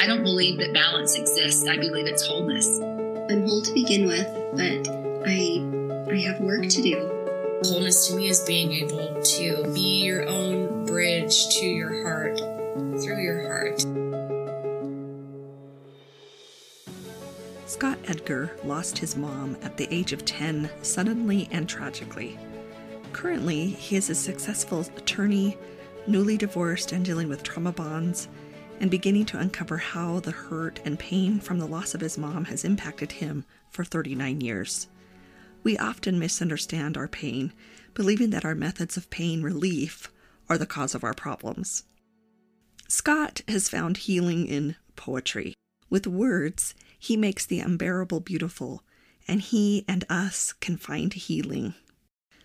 I don't believe that balance exists. I believe it's wholeness. I'm whole to begin with, but I I have work to do. Wholeness to me is being able to be your own bridge to your heart through your heart. Scott Edgar lost his mom at the age of 10 suddenly and tragically. Currently, he is a successful attorney, newly divorced and dealing with trauma bonds, and beginning to uncover how the hurt and pain from the loss of his mom has impacted him for 39 years. We often misunderstand our pain, believing that our methods of pain relief are the cause of our problems. Scott has found healing in poetry. With words, he makes the unbearable beautiful, and he and us can find healing.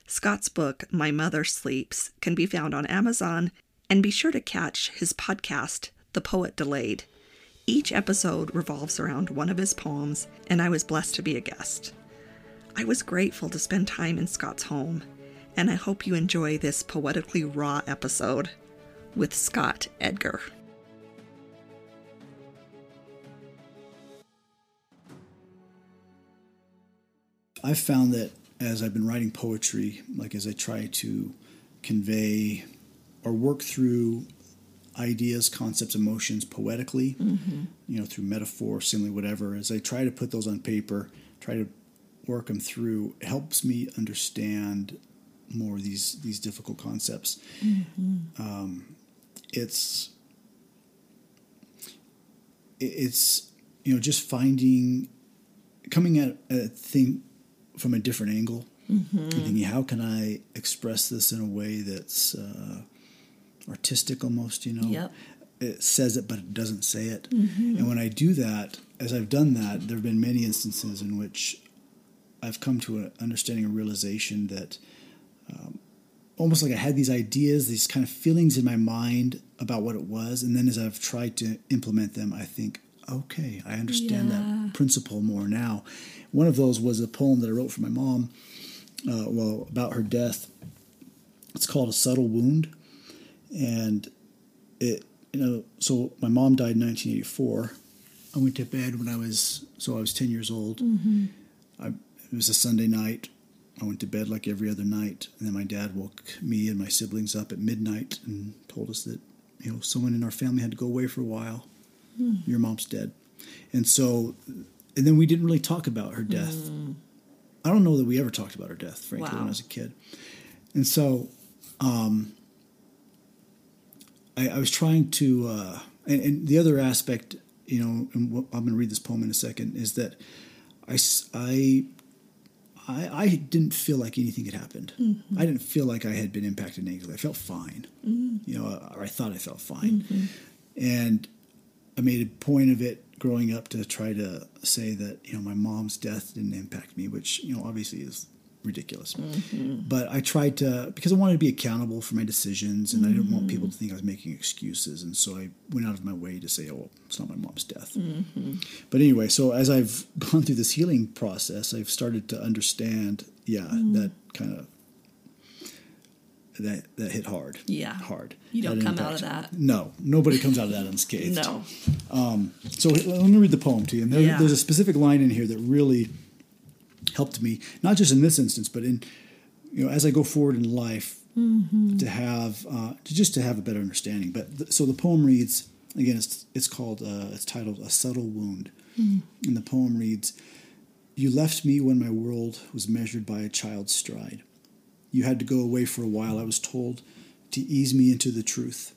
Scott's book, My Mother Sleeps, can be found on Amazon, and be sure to catch his podcast, The Poet Delayed. Each episode revolves around one of his poems, and I was blessed to be a guest. I was grateful to spend time in Scott's home, and I hope you enjoy this poetically raw episode with Scott Edgar. I've found that as I've been writing poetry, like as I try to convey or work through ideas, concepts, emotions poetically, mm-hmm. you know, through metaphor, simile, whatever, as I try to put those on paper, try to work them through, helps me understand more these these difficult concepts. Mm-hmm. Um, it's it's you know just finding coming at a thing from a different angle mm-hmm. thinking how can i express this in a way that's uh, artistic almost you know yep. it says it but it doesn't say it mm-hmm. and when i do that as i've done that there have been many instances in which i've come to an understanding a realization that um, almost like i had these ideas these kind of feelings in my mind about what it was and then as i've tried to implement them i think okay i understand yeah. that principle more now one of those was a poem that I wrote for my mom, uh, well, about her death. It's called A Subtle Wound. And it, you know, so my mom died in 1984. I went to bed when I was, so I was 10 years old. Mm-hmm. I, it was a Sunday night. I went to bed like every other night. And then my dad woke me and my siblings up at midnight and told us that, you know, someone in our family had to go away for a while. Mm. Your mom's dead. And so and then we didn't really talk about her death. Mm. I don't know that we ever talked about her death, frankly, wow. when I was a kid. And so, um, I, I, was trying to, uh, and, and, the other aspect, you know, and I'm going to read this poem in a second, is that I, I, I, I didn't feel like anything had happened. Mm-hmm. I didn't feel like I had been impacted negatively. I felt fine, mm-hmm. you know, or I thought I felt fine. Mm-hmm. And I made a point of it growing up to try to say that you know my mom's death didn't impact me, which you know obviously is ridiculous. Mm-hmm. But I tried to because I wanted to be accountable for my decisions, and mm-hmm. I didn't want people to think I was making excuses, and so I went out of my way to say, "Oh, it's not my mom's death." Mm-hmm. But anyway, so as I've gone through this healing process, I've started to understand, yeah, mm-hmm. that kind of that that hit hard. Yeah, hard. You don't come impact. out of that. No, nobody comes out of that unscathed. no. Um, so let me read the poem to you. And there, yeah. there's a specific line in here that really helped me, not just in this instance, but in you know as I go forward in life mm-hmm. to have uh, to just to have a better understanding. But th- so the poem reads again. It's it's called uh, it's titled "A Subtle Wound," mm. and the poem reads. You left me when my world was measured by a child's stride. You had to go away for a while, I was told, to ease me into the truth.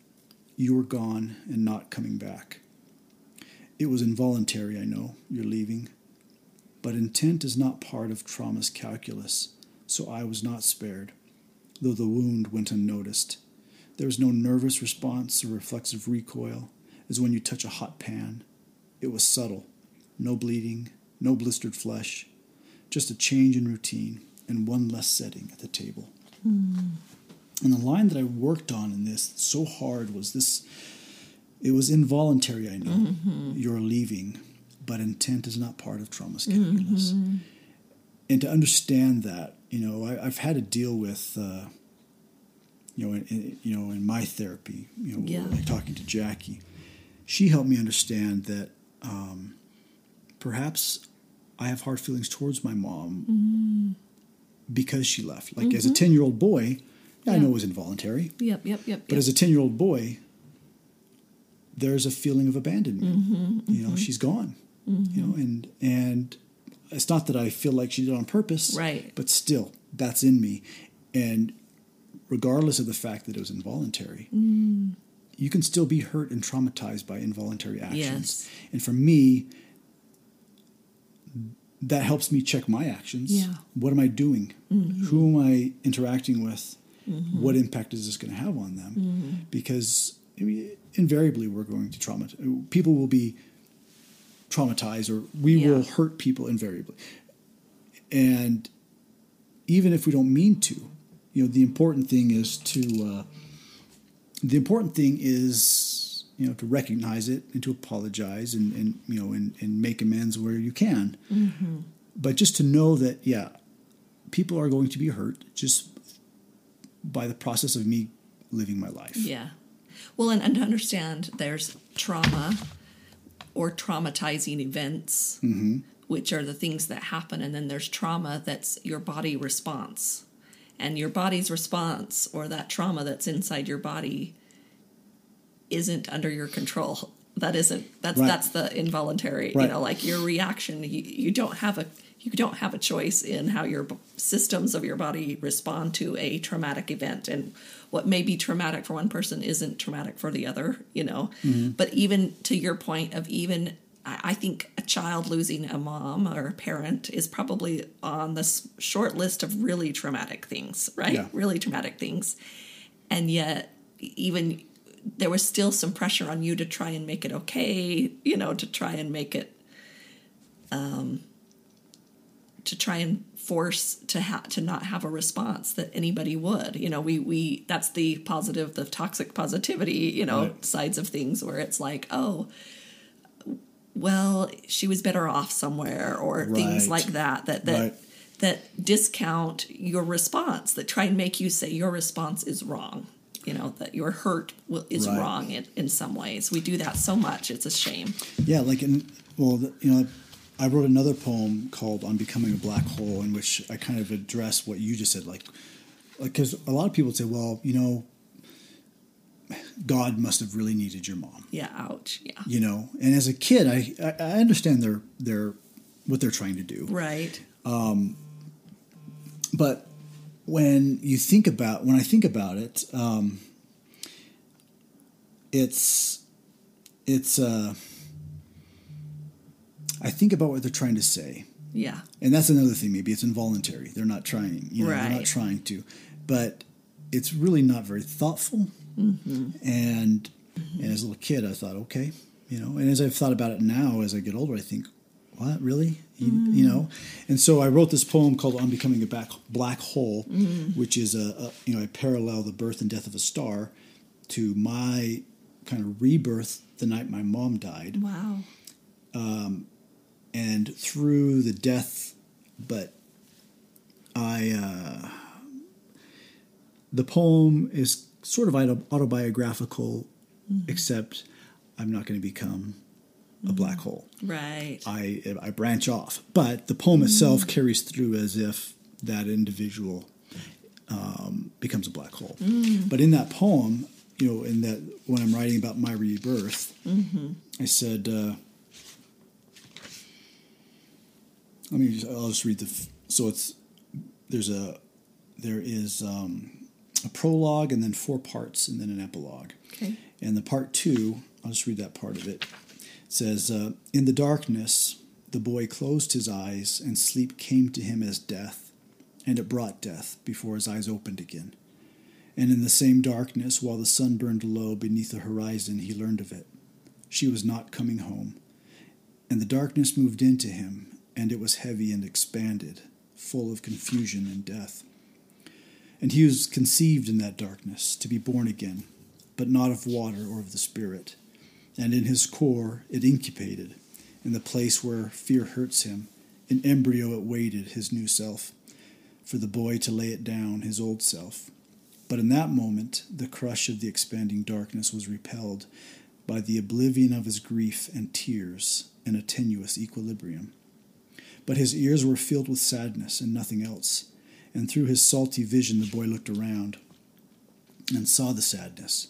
You were gone and not coming back. It was involuntary, I know, you're leaving. But intent is not part of trauma's calculus, so I was not spared, though the wound went unnoticed. There was no nervous response or reflexive recoil, as when you touch a hot pan. It was subtle no bleeding, no blistered flesh, just a change in routine and one less setting at the table. Mm. And the line that I worked on in this so hard was this it was involuntary, I know. Mm-hmm. You're leaving, but intent is not part of trauma's calculus. Mm-hmm. And to understand that, you know, I, have had to deal with, uh, you know, in, in, you know, in my therapy, you know, yeah. like talking to Jackie, she helped me understand that um, perhaps I have hard feelings towards my mom Mm-hmm. because she left. Like as a 10 year old boy, I know it was involuntary, Yep, yep, yep. but as a 10 year old boy, there's a feeling of abandonment. Mm-hmm, You know, she's gone. You know, and and it's not that I feel like she did it on purpose, Right. But still, that's in me, and regardless of the fact that it was involuntary, Mm. you can still be hurt and traumatized by involuntary actions. Yes. And for me, that helps me check my actions. Yeah. What am I doing? Mm-hmm. Who am I interacting with? What impact is this going to have on them? Mm-hmm. Because I mean, invariably, we're going to trauma. People will be traumatized, or we Yeah. will hurt people invariably. And even if we don't mean to, you know, the important thing is to. Uh, the important thing is you know to recognize it and to apologize and, and you know and, and make amends where you can but just to know that yeah people are going to be hurt just by the process of me living my life Yeah. Well, and, and to understand there's trauma or traumatizing events, mm-hmm. which are the things that happen, and then there's trauma that's your body response. And your body's response or that trauma that's inside your body isn't under your control. That isn't that's Right. that's the involuntary, you know, like your reaction you, you don't have a you don't have a choice in how your systems of your body respond to a traumatic event and what may be traumatic for one person isn't traumatic for the other you know but even to your point of even I I think a child losing a mom or a parent is probably on this short list of really traumatic things, right? Yeah. Really traumatic things. And yet, even there was still some pressure on you to try and make it okay, you know, to try and make it, um, to try and force to ha- to not have a response that anybody would. You know, we we that's the positive, the toxic positivity, you know, Right. sides of things where it's like, oh, well, she was better off somewhere, or things like that. That that Right. that discount your response. That try and make you say your response is wrong. You know that your hurt will, is Right. wrong in, in some ways. We do that so much; it's a shame. Yeah, like in well, the- you know, I wrote another poem called "On Becoming a Black Hole," in which I kind of address what you just said, like, because a lot of people say, well, you know, God must have really needed your mom, Yeah, ouch. Yeah, you know, and as a kid, I I, I understand their their what they're trying to do, right. Um, but when you think about when I think about it, um, it's it's uh, I think about what they're trying to say, Yeah, and that's another thing. Maybe it's involuntary. They're not trying. You know, they're not trying to, but it's really not very thoughtful. Mm-hmm. And and as a little kid, I thought, okay, you know. And as I've thought about it now, as I get older, I think, what really, you, Mm. you know. And so I wrote this poem called "On Becoming a Black Black Hole," Mm-hmm. which is a, a you know I parallel the birth and death of a star to my kind of rebirth the night my mom died wow. And through the death, but I uh, the poem is sort of auto- autobiographical, except I'm not going to become a black hole. Right. I I branch off, but the poem itself carries through as if that individual um, becomes a black hole. But in that poem, you know, in that when I'm writing about my rebirth, I said. Uh, let me just, I'll just read the so it's there's a there is um, a prologue and then four parts and then an epilogue. Okay. and the part two i'll just read that part of it. It says uh, in the darkness the boy closed his eyes and sleep came to him as death and it brought death before his eyes opened again. And in the same darkness while the sun burned low beneath the horizon he learned of it. She was not coming home. And the darkness moved into him and it was heavy and expanded full of confusion and death and he was conceived in that darkness to be born again, but not of water or of the Spirit. And in his core it incubated, in the place where fear hurts him. In embryo it waited his new self, for the boy to lay it down, his old self. But in that moment, the crush of the expanding darkness was repelled by the oblivion of his grief and tears in a tenuous equilibrium. But his ears were filled with sadness and nothing else, and through his salty vision the boy looked around and saw the sadness.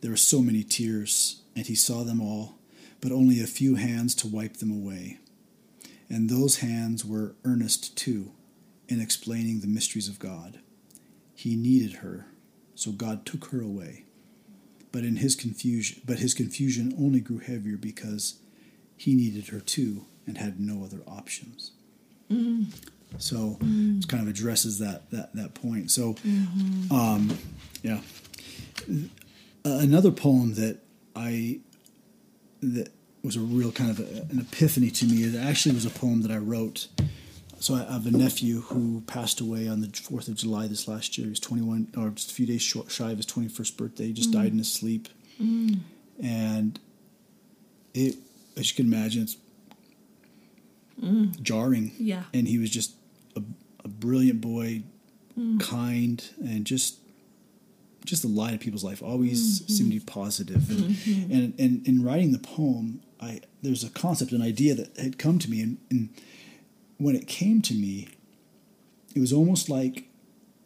There were so many tears, and he saw them all, but only a few hands to wipe them away. And those hands were earnest too in explaining the mysteries of God. He needed her, so God took her away. But in his confusion, but his confusion only grew heavier because he needed her too and had no other options. Mm. So mm. it kind of addresses that that that point. So, mm-hmm. um, yeah. Another poem that I that was a real kind of a, an epiphany to me. It actually was a poem that I wrote. So I have a nephew who passed away on the Fourth of July this last year. He was 21, or just a few days short, shy of his 21st birthday. He just mm. died in his sleep, and it, as you can imagine, it's mm. jarring. Yeah, and he was just a, a brilliant boy, mm. kind, and just just the light of people's life always mm-hmm. seemed to be positive. And, mm-hmm. and, and in writing the poem, I there's a concept, an idea that had come to me, and, and when it came to me, it was almost like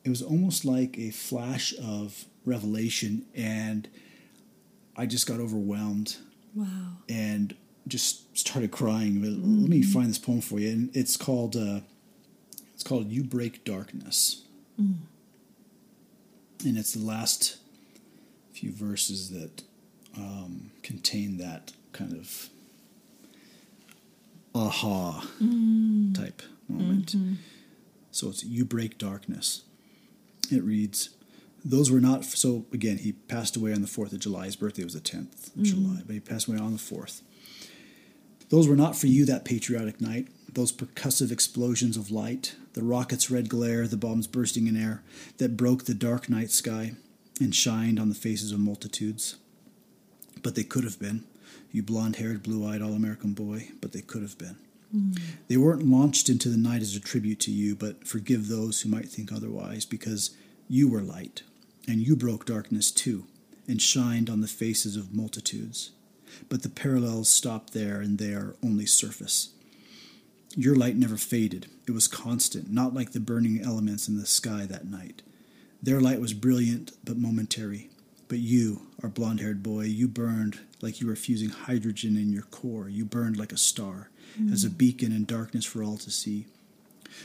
it was almost like a flash of revelation, and I just got overwhelmed. Wow! And just started crying. Mm-hmm. Let me mm-hmm. find this poem for you, and it's called uh, it's called "You Break Darkness." Mm and it's the last few verses that um, contain that kind of aha mm. type moment. Mm-hmm. So it's you break darkness. It reads, those were not so again he passed away on the 4th of july his birthday was the 10th of mm july but he passed away on the 4th those were not for you that patriotic night those percussive explosions of light, the rocket's red glare, the bombs bursting in air, that broke the dark night sky and shined on the faces of multitudes. But they could have been. You blonde haired, blue eyed all American boy, but they could have been. Mm. They weren't launched into the night as a tribute to you, but forgive those who might think otherwise, because you were light, and you broke darkness too, and shined on the faces of multitudes. But the parallels stop there, and they are only surface. Your light never faded. It was constant, not like the burning elements in the sky that night. Their light was brilliant but momentary. But you, our blond haired boy, you burned like you were fusing hydrogen in your core. You burned like a star, mm. as a beacon in darkness for all to see.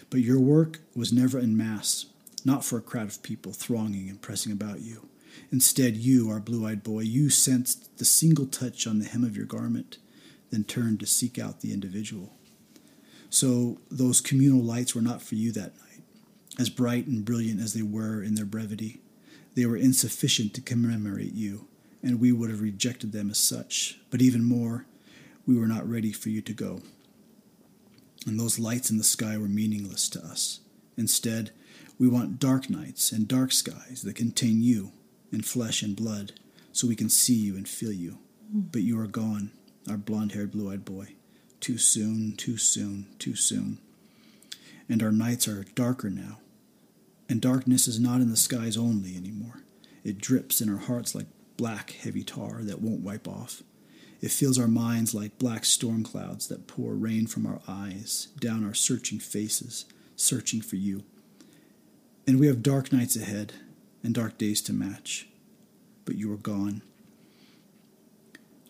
But your work was never in mass, not for a crowd of people thronging and pressing about you. Instead, you, our blue eyed boy, you sensed the single touch on the hem of your garment, then turned to seek out the individual. So those communal lights were not for you that night. As bright and brilliant as they were in their brevity, they were insufficient to commemorate you, and we would have rejected them as such. But even more, we were not ready for you to go. And those lights in the sky were meaningless to us. Instead, we want dark nights and dark skies that contain you in flesh and blood so we can see you and feel you. But you are gone, our blond haired, blue eyed boy. Too soon, too soon, too soon. And our nights are darker now. And darkness is not in the skies only anymore. It drips in our hearts like black, heavy tar that won't wipe off. It fills our minds like black storm clouds that pour rain from our eyes, down our searching faces, searching for you. And we have dark nights ahead and dark days to match. But you are gone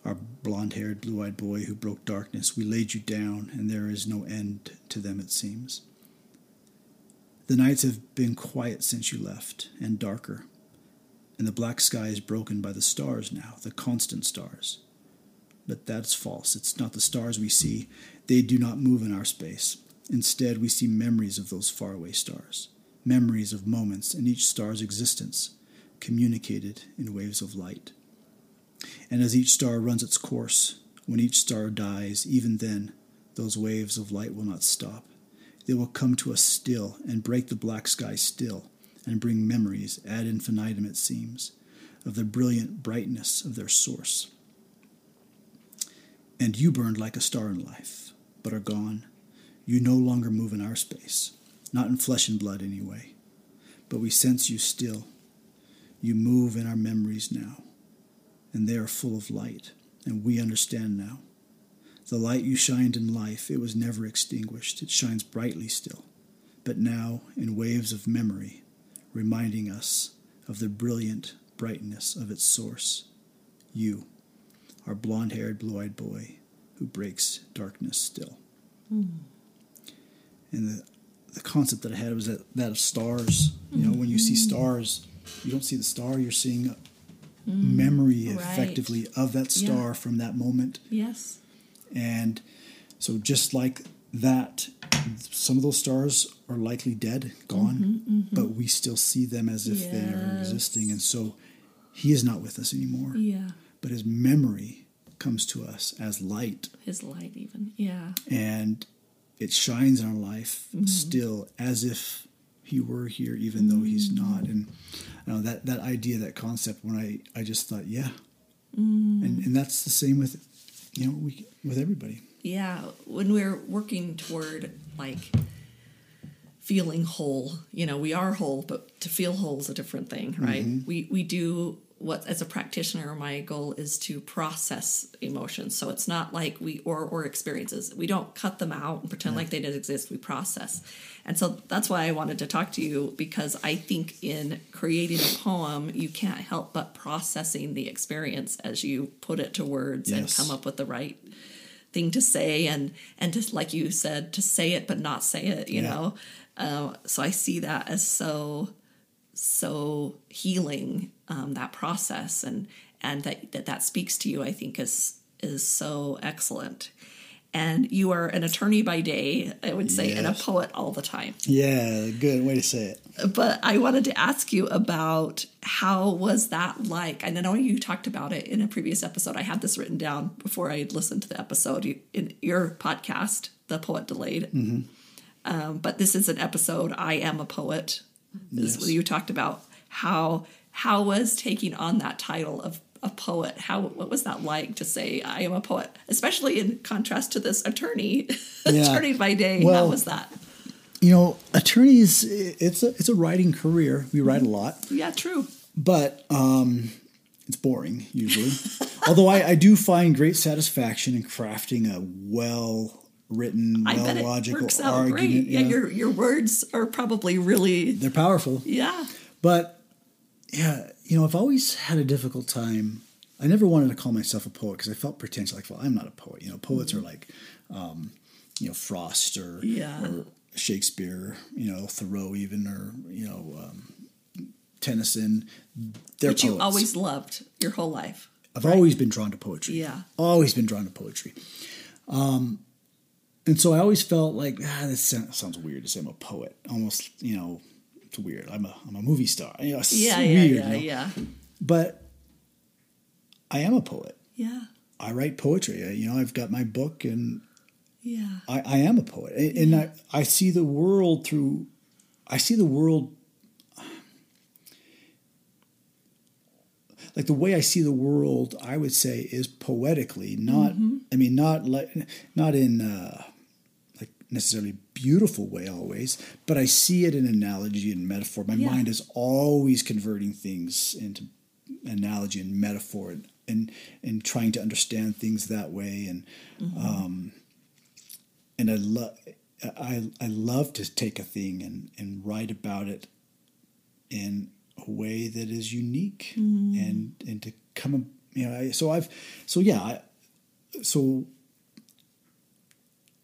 our blond haired, blue eyed boy who broke darkness, we laid you down, and there is no end to them, it seems. The nights have been quiet since you left, and darker, and the black sky is broken by the stars now, the constant stars. But that's false. It's not the stars we see, they do not move in our space. Instead, we see memories of those faraway stars, memories of moments in each star's existence, communicated in waves of light. And as each star runs its course, when each star dies, even then, those waves of light will not stop. They will come to us still and break the black sky still and bring memories ad infinitum, it seems, of the brilliant brightness of their source. And you burned like a star in life, but are gone. You no longer move in our space, not in flesh and blood anyway. But we sense you still. You move in our memories now and they are full of light. and we understand now. The light you shined in life, it was never extinguished. It shines brightly still, but now in waves of memory, reminding us of the brilliant brightness of its source. You, our blond haired, blue eyed boy who breaks darkness still. Mm. And the, the concept that I had was that, that of stars. You know, when you see stars, you don't see the star, you're seeing a mm. memory right. effectively of that star yeah. from that moment. Yes. And so, just like that, some of those stars are likely dead, gone, mm-hmm, mm-hmm. but we still see them as if yes. they are existing. And so, he is not with us anymore. Yeah. But his memory comes to us as light. His light, even. Yeah. And it shines in our life mm-hmm. still as if he were here, even though he's mm. not. And you know, that, that idea, that concept, when I, I just thought, yeah. Mm. And, and that's the same with, you know, we, with everybody. Yeah. When we're working toward like feeling whole, you know, we are whole, but to feel whole is a different thing, right? Mm-hmm. We, we do what as a practitioner my goal is to process emotions so it's not like we or or experiences we don't cut them out and pretend yeah. like they didn't exist we process and so that's why i wanted to talk to you because i think in creating a poem you can't help but processing the experience as you put it to words yes. and come up with the right thing to say and and just like you said to say it but not say it you yeah. know uh, so i see that as so so healing um, that process and and that, that that speaks to you i think is is so excellent. And you are an attorney by day i would say yes. and a poet all the time. Yeah good. Way to say it. But i wanted to ask you about how was that like? And i know you talked about it in a previous episode. I had this written down before i listened to the episode in your podcast the poet delayed. Mm-hmm. um, but this is an episode i am a poet yes. you talked about how how was taking on that title of a poet how what was that like to say i am a poet especially in contrast to this attorney yeah. attorney by day well, how was that you know attorneys it's a it's a writing career we write a lot yeah true but um it's boring usually although I, I do find great satisfaction in crafting a well written, well logical argument. Great. Yeah, your your words are probably really they're powerful. Yeah. But yeah, you know, I've always had a difficult time. I never wanted to call myself a poet because I felt pretentious. Like, well, I'm not a poet. You know, poets mm-hmm. are like, um, you know, Frost or, yeah. or Shakespeare. You know, Thoreau even or you know, um, Tennyson. They're but you always loved your whole life. I've right? always been drawn to poetry. Yeah, always been drawn to poetry. Um, and so I always felt like ah, this sounds weird to say I'm a poet. Almost, you know, it's weird. I'm a I'm a movie star. You know, it's yeah, yeah, weird, yeah, you know? yeah. But I am a poet. Yeah. I write poetry. I, you know, I've got my book, and yeah, I, I am a poet, and, yeah. I I see the world through. I see the world. Like the way I see the world, I would say is poetically, not. Mm-hmm. I mean, not like not in. Uh, necessarily beautiful way always, but I see it in analogy and metaphor. My yeah. mind is always converting things into analogy and metaphor and and, and trying to understand things that way and mm-hmm. um, and I love I I love to take a thing and and write about it in a way that is unique mm-hmm. and and to come you know I, so I've so yeah I, so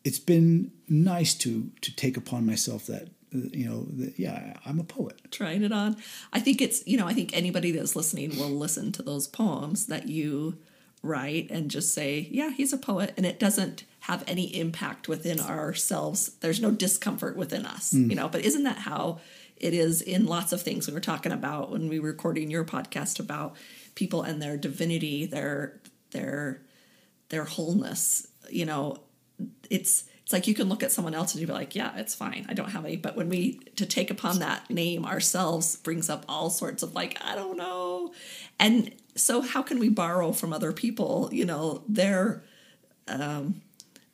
it's been nice to to take upon myself that you know that, yeah i'm a poet. Trying it on. I think it's you know i think anybody that's listening will listen to those poems that you write and just say yeah he's a poet and it doesn't have any impact within ourselves. There's no discomfort within us mm. you know but isn't that how it is in lots of things? We were talking about when we were recording your podcast about people and their divinity their their their wholeness you know it's it's like you can look at someone else and you be like, yeah, it's fine. I don't have any. But when we to take upon that name ourselves brings up all sorts of like, I don't know. And so how can we borrow from other people, you know, their um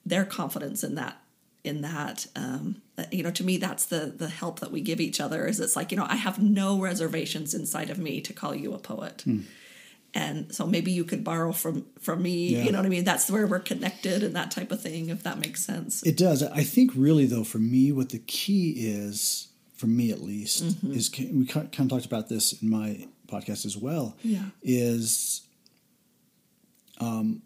their confidence in that in that um you know to me that's the the help that we give each other is it's like you know i have no reservations inside of me to call you a poet mm. And so maybe you could borrow from from me Yeah. you know what i mean that's where we're connected and that type of thing if that makes sense It does. I think really though, for me, what the key is, for me at least, Mm-hmm. is we kind of talked about this in my podcast as well. Yeah. Is um,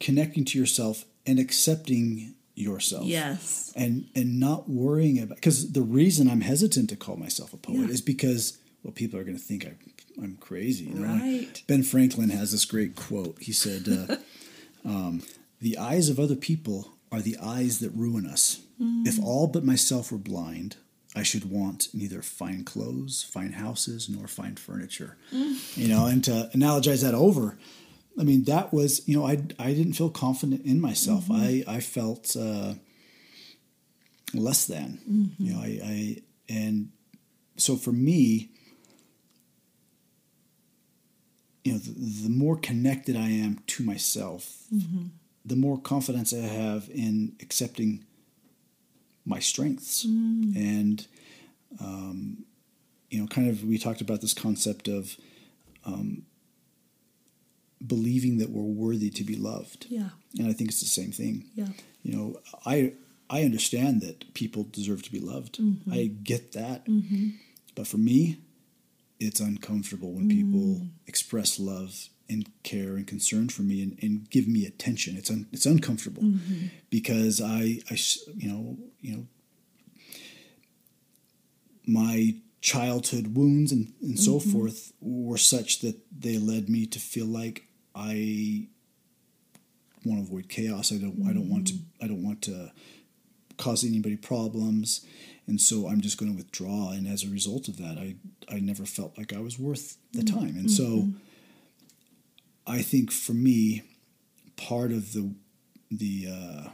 connecting to yourself and accepting yourself. yes And and not worrying about because the reason I'm hesitant to call myself a poet Yeah. is because well people are going to think I, I'm crazy. You know? Right. Ben Franklin has this great quote. He said, uh, um, "The eyes of other people are the eyes that ruin us. If all but myself were blind." I should want neither fine clothes, fine houses, nor fine furniture. You know, and to analogize that over, I mean, that was, you know, I, I didn't feel confident in myself. I, I felt uh, less than, you know, I, I, and so for me, you know, the, the more connected I am to myself, the more confidence I have in accepting my strengths and, um, you know, kind of we talked about this concept of um, believing that we're worthy to be loved. yeah And I think it's the same thing. yeah You know, I I understand that people deserve to be loved. I get that. But for me, it's uncomfortable when people mm. express love and care and concern for me and, and give me attention. It's un, it's uncomfortable mm-hmm. because I, I you know you know my childhood wounds and, and so mm-hmm. forth were such that they led me to feel like I want to avoid chaos. I don't I don't want to mm. I don't want to cause anybody problems. And so I'm just going to withdraw. And as a result of that, I, I never felt like I was worth the mm-hmm. time. And so mm-hmm. I think for me, part of the, the, uh,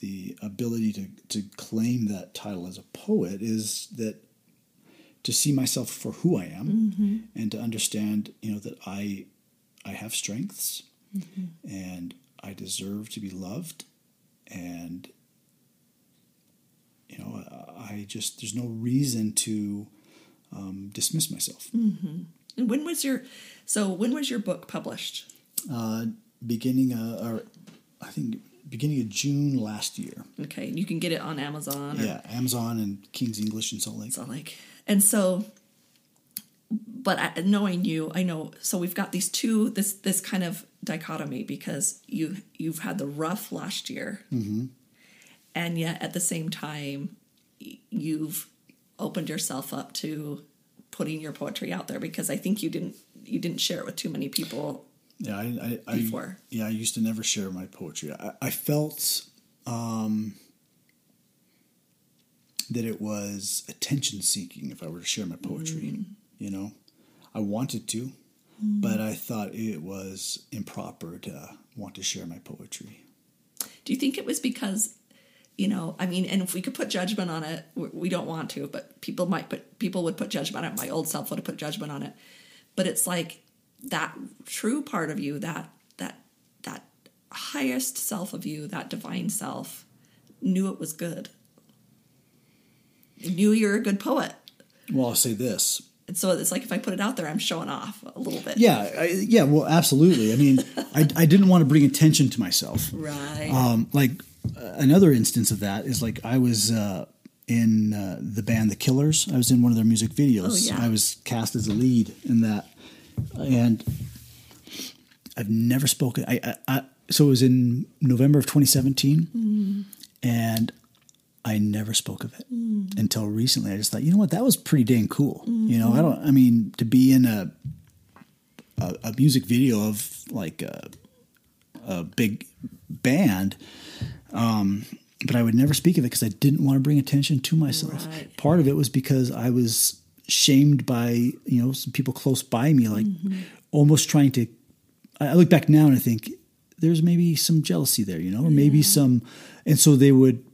the ability to, to claim that title as a poet is that to see myself for who I am mm-hmm. and to understand, you know, that I, I have strengths and I deserve to be loved and you know I just there's no reason to um, dismiss myself. and when was your so when was your book published Uh, beginning uh, or I think beginning of June last year. okay and you can get it on amazon or Yeah, Amazon and King's English in Salt Lake. So like, and so, but I, knowing you, I know. So we've got these two, this this kind of dichotomy because you you've had the rough last year, and yet at the same time, you've opened yourself up to putting your poetry out there because I think you didn't you didn't share it with too many people. Yeah, I, I, I yeah I used to never share my poetry. I, I felt um, that it was attention seeking if I were to share my poetry. You know, I wanted to, but I thought it was improper to want to share my poetry. Do you think it was because, you know, I mean, and if we could put judgment on it, we don't want to, but people might put, people would put judgment on it. My old self would have put judgment on it. But it's like that true part of you, that, that, that highest self of you, that divine self, knew it was good. Knew you're a good poet. Well, I'll say this. And so it's like if I put it out there, I'm showing off a little bit. Yeah, I, yeah. Well, absolutely. I mean, I, I didn't want to bring attention to myself. Right. Um, like another instance of that is like I was uh, in uh, the band The Killers. I was in one of their music videos. Oh, yeah. I was cast as a lead in that, and I've never spoken. I, I, I so it was in November of 2017, Mm. and I never spoke of it until recently. I just thought, you know what, that was pretty dang cool. You know, I don't. I mean, to be in a a, a music video of like a, a big band, um, but I would never speak of it because I didn't want to bring attention to myself. Right. Part of it was because I was shamed by you know some people close by me, like almost trying to. I look back now and I think there's maybe some jealousy there, you know, or maybe some, and so they would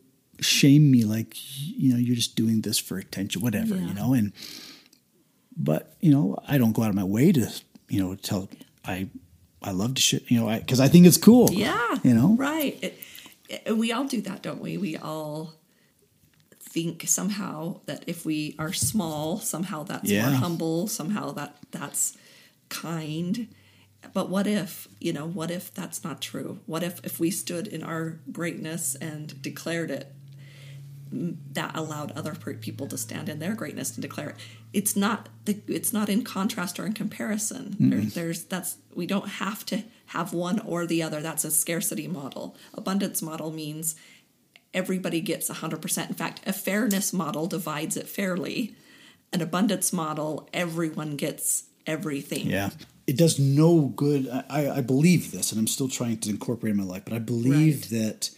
shame me like you know you're just doing this for attention whatever Yeah. you know and but you know i don't go out of my way to you know tell i i love to shit you know i because i think it's cool Yeah. you know Right. It, it- we all do that, don't we? We all think somehow that if we are small, somehow that's Yeah. more humble, somehow that that's kind. But what if, you know, what if that's not true? What if if we stood in our greatness and declared it mm, that allowed other people to stand in their greatness and declare it. It's not the, it's not in contrast or in comparison. Mm-hmm. There, there's that's we don't have to have one or the other. That's a scarcity model. Abundance model means everybody gets 100%. In fact, a fairness model divides it fairly. An abundance model, everyone gets everything. Yeah. It does no good. I, I believe this, and I'm still trying to incorporate in my life, but I believe Right. that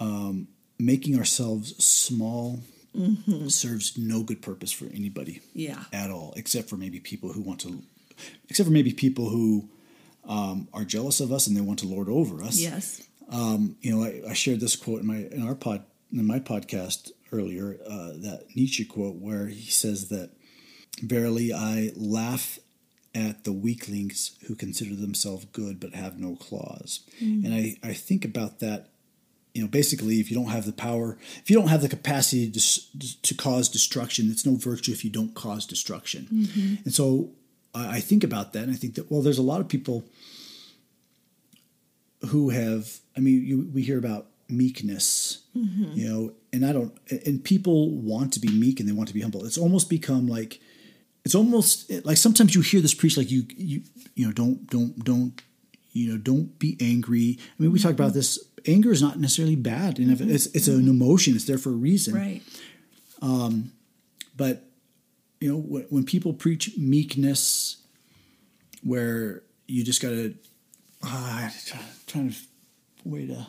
um, making ourselves small Mm-hmm. serves no good purpose for anybody Yeah. at all, except for maybe people who want to, except for maybe people who um, are jealous of us and they want to lord over us. Yes. Um, you know, I, I shared this quote in my in our pod in my podcast earlier. Uh, that Nietzsche quote where he says that, "Verily, I laugh at the weaklings who consider themselves good but have no claws." And I I think about that. You know, basically, if you don't have the power, if you don't have the capacity to to cause destruction, it's no virtue if you don't cause destruction. Mm-hmm. And so I I think about that, and I think that well, there's a lot of people who have i mean you, we hear about meekness mm-hmm. you know and i don't and people want to be meek and they want to be humble. It's almost become like it's almost like sometimes you hear this preached like you you you know don't don't don't you know don't be angry. I mean we talk about mm-hmm. this anger is not necessarily bad and if mm-hmm. it's it's an emotion it's there for a reason Right. Um, but you know when, when people preach meekness where you just gotta uh, trying to way to uh,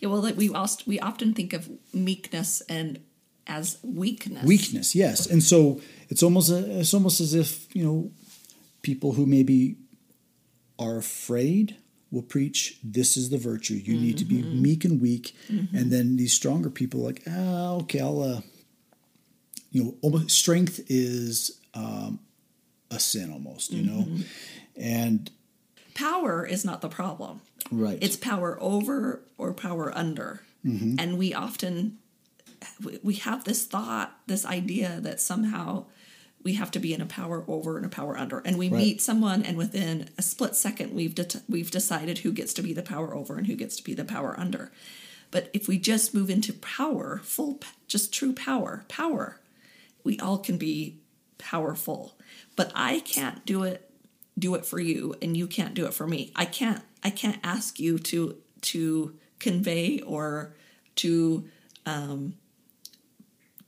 Yeah, well, like we also, we often think of meekness and as weakness. weakness yes and so it's almost a, it's almost as if you know people who maybe are afraid will preach this is the virtue. You need to be meek and weak. And then these stronger people like ah okay i'll uh you know almost strength is um a sin almost you know? And Power is not the problem. right. It's power over or power under. Mm-hmm. And we often we have this thought, this idea that somehow we have to be in a power over and a power under. And we Right. meet someone and within a split second we've det we've decided who gets to be the power over and who gets to be the power under. But if we just move into power, full just true power, power, we all can be powerful. But I can't do it do it for you and you can't do it for me. I can't I can't ask you to to convey or to um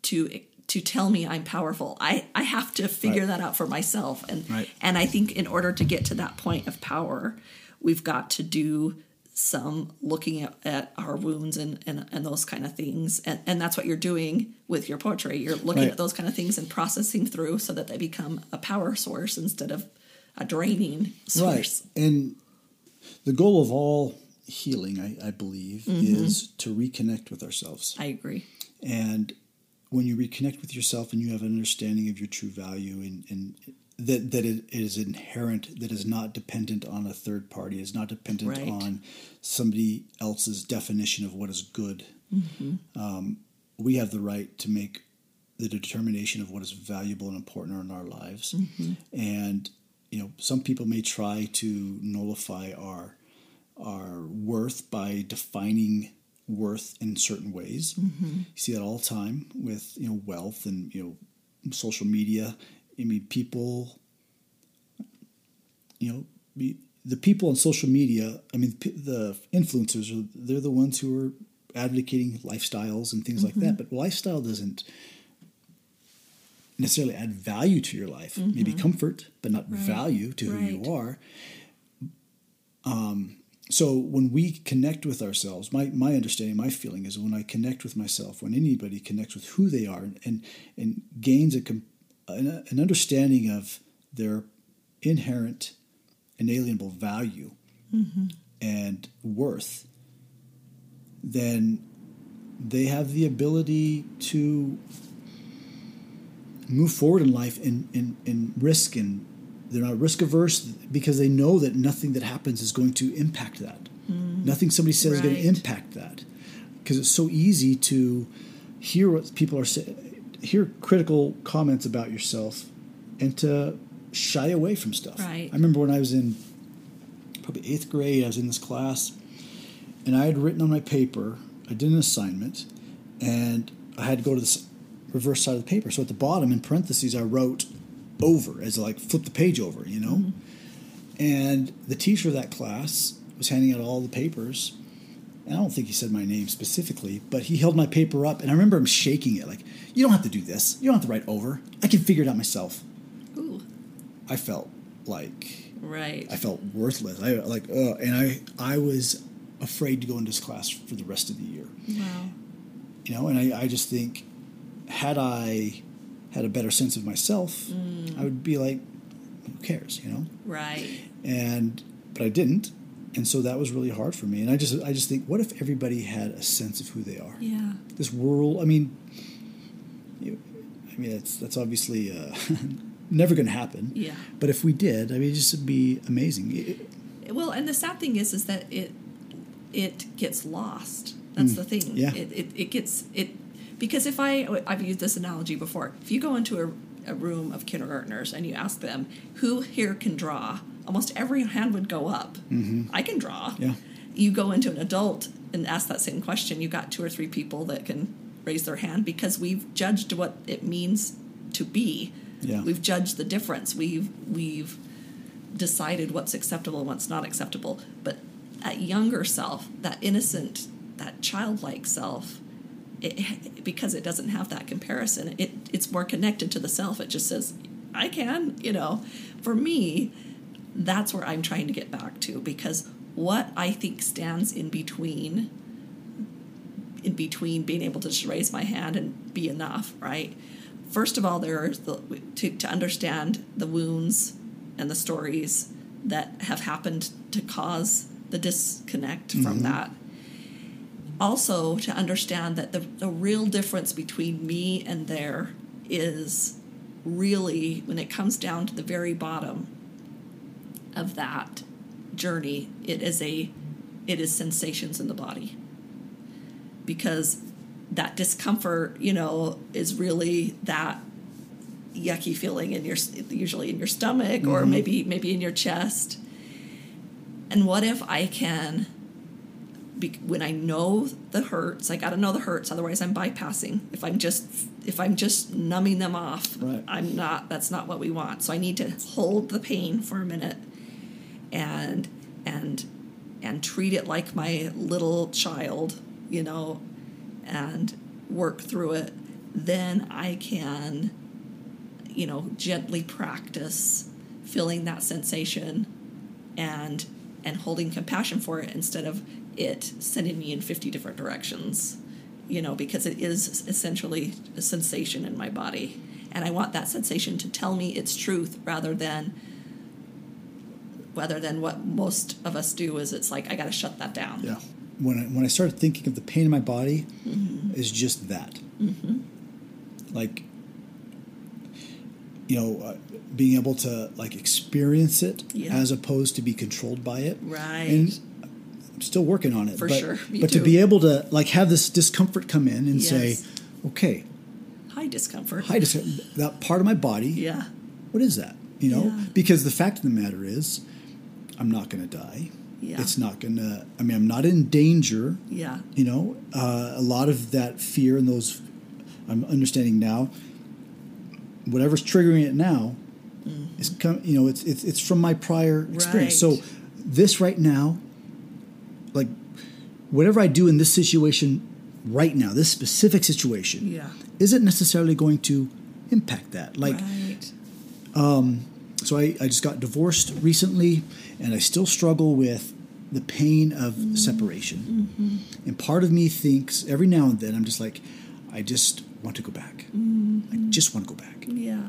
to to tell me I'm powerful. I I have to figure Right. that out for myself and Right. and I think in order to get to that point of power, we've got to do some looking at, at our wounds and, and, and those kind of things. And, and that's what you're doing with your poetry. You're looking Right. at those kind of things and processing through so that they become a power source instead of a draining source. Right. And the goal of all healing, I, I believe, mm-hmm. is to reconnect with ourselves. I agree. And when you reconnect with yourself and you have an understanding of your true value and, and that, that it is inherent, that is not dependent on a third party, is not dependent Right. on somebody else's definition of what is good, um, we have the right to make the determination of what is valuable and important in our lives. And you know, some people may try to nullify our our worth by defining worth in certain ways. Mm-hmm. You see that all the time with you know wealth and you know social media. I mean, people, you know, be, the people on social media. I mean, the influencers are they're the ones who are advocating lifestyles and things like mm-hmm. that. But lifestyle doesn't necessarily add value to your life. Maybe mm-hmm. comfort, but not value to who you are. Um, so when we connect with ourselves, my, my understanding, my feeling is when I connect with myself, when anybody connects with who they are and and gains a com- an, an understanding of their inherent, inalienable value mm-hmm. and worth, then they have the ability to move forward in life and, and, and risk and they're not risk averse because they know that nothing that happens is going to impact that. Mm. Nothing somebody says is going to impact that. Because it's so easy to hear what people are saying, hear critical comments about yourself, and to shy away from stuff. Right. I remember when I was in probably eighth grade, I was in this class, and I had written on my paper, I did an assignment, and I had to go to the reverse side of the paper. So at the bottom, in parentheses, I wrote over as like flip the page over, you know? And the teacher of that class was handing out all the papers. And I don't think he said my name specifically, but he held my paper up, and I remember him shaking it like, You don't have to do this. You don't have to write over. I can figure it out myself. Ooh, I felt like right. I felt worthless. I like, uh, and I I was afraid to go into this class for the rest of the year. wow. You know, and I, I just think had I had a better sense of myself, I would be like, who cares, you know? Right. And but I didn't, and so that was really hard for me. And I just I just think, what if everybody had a sense of who they are? Yeah. This world, I mean, you, I mean, that's that's obviously uh, never going to happen. Yeah. But if we did, I mean, it just would be amazing. It- Well, and the sad thing is, is that it it gets lost. That's the thing. Mm. Yeah. It, it it gets it because if I I've used this analogy before. If you go into a, a room of kindergartners and you ask them who here can draw, almost every hand would go up. Mm-hmm. I can draw. Yeah. You go into an adult and ask that same question. You got two or three people that can raise their hand because we've judged what it means to be. Yeah. We've judged the difference. We've we've decided what's acceptable and what's not acceptable. But that younger self, that innocent, that childlike self, it, because it doesn't have that comparison, it it's more connected to the self. It just says, "I can," you know. For me, that's where I'm trying to get back to because what I think stands in between in between being able to just raise my hand and be enough, right? First of all, there's the to, to understand the wounds and the stories that have happened to cause the disconnect from mm-hmm. that. Also, to understand that the, the real difference between me and there is really when it comes down to the very bottom of that journey, it is a it is sensations in the body because that discomfort, you know, is really that yucky feeling in your usually in your stomach or mm-hmm. maybe maybe in your chest. And what if I can be, when I know the hurts, I got to know the hurts otherwise I'm bypassing. If I'm just if I'm just numbing them off, Right. I'm not that's not what we want. So I need to hold the pain for a minute and and and treat it like my little child, you know, and work through it, then I can, you know, gently practice feeling that sensation and and holding compassion for it instead of it sending me in 50 different directions you know because it is essentially a sensation in my body and i want that sensation to tell me its truth rather than rather than what most of us do is it's like i got to shut that down Yeah. When I, when I started thinking of the pain in my body, is just that. Like, you know, uh, being able to like experience it Yeah. as opposed to be controlled by it. Right. And I'm still working on it. For but, sure. Me but to be able to like have this discomfort come in and Yes. say, okay, high discomfort High discomfort. that part of my body, yeah what is that? You know, Yeah. because the fact of the matter is, I'm not going to die. Yeah. It's not going to. I mean, I'm not in danger. yeah You know, uh, a lot of that fear and those. I'm understanding now. Whatever's triggering it now, is come. You know, it's it's it's from my prior experience. Mm-hmm. Right. So, this right now, like, whatever I do in this situation right now, this specific situation, yeah isn't necessarily going to impact that. Like, right um, so I, I just got divorced recently and I still struggle with the pain of mm-hmm. separation. Mm-hmm. And part of me thinks every now and then I'm just like, I just want to go back. I mm-hmm. just want to go back. yeah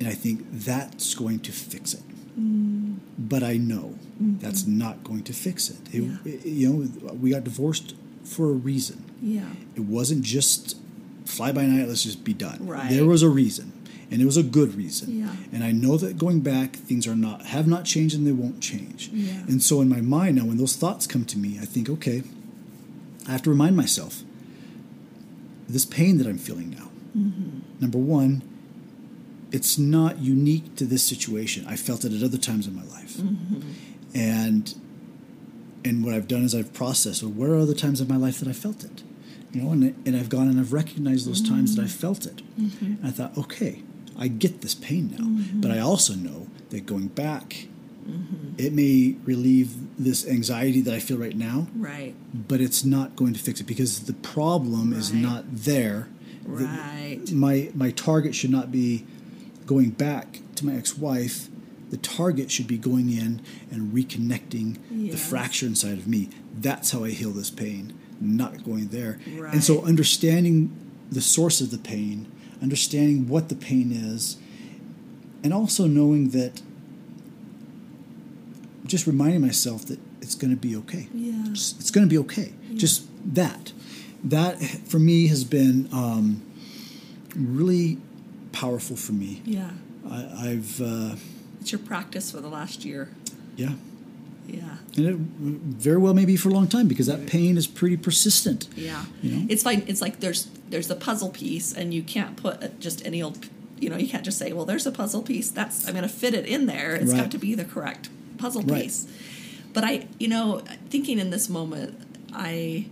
And I think that's going to fix it. But I know that's not going to fix it. It- Yeah. it- You know, we got divorced for a reason. yeah It wasn't just fly by night, let's just be done. Right. There was a reason. And it was a good reason. Yeah. And I know that going back, things are not have not changed and they won't change. Yeah. And so in my mind now, when those thoughts come to me, I think, okay, I have to remind myself this pain that I'm feeling now. Mm-hmm. Number one, it's not unique to this situation. I felt it at other times in my life, mm-hmm. and and what I've done is I've processed. Well, where are other times in my life that I felt it? You know, and and I've gone and I've recognized those mm-hmm. times that I felt it. And I thought, okay, I get this pain now, but I also know that going back, it may relieve this anxiety that I feel right now, Right. but it's not going to fix it because the problem is not there. The- Right. my my target should not be going back to my ex-wife. The target should be going in and reconnecting the fracture inside of me. That's how I heal this pain, not going there. And so understanding the source of the pain, understanding what the pain is, and also knowing that just reminding myself that it's going to be okay. Yeah. Just- it's going to be okay. Just that. That for me has been um, really powerful for me. Yeah. I, I've uh, It's your practice for the last year. yeah, Yeah. and it very well may be for a long time because that pain is pretty persistent. Yeah. You know? It's like it's like there's there's a puzzle piece and you can't put just any old you know, you can't just say, well, there's a puzzle piece. That's I'm going to fit it in there. It's Right. got to be the correct puzzle Right. piece. But I, you know, thinking in this moment, I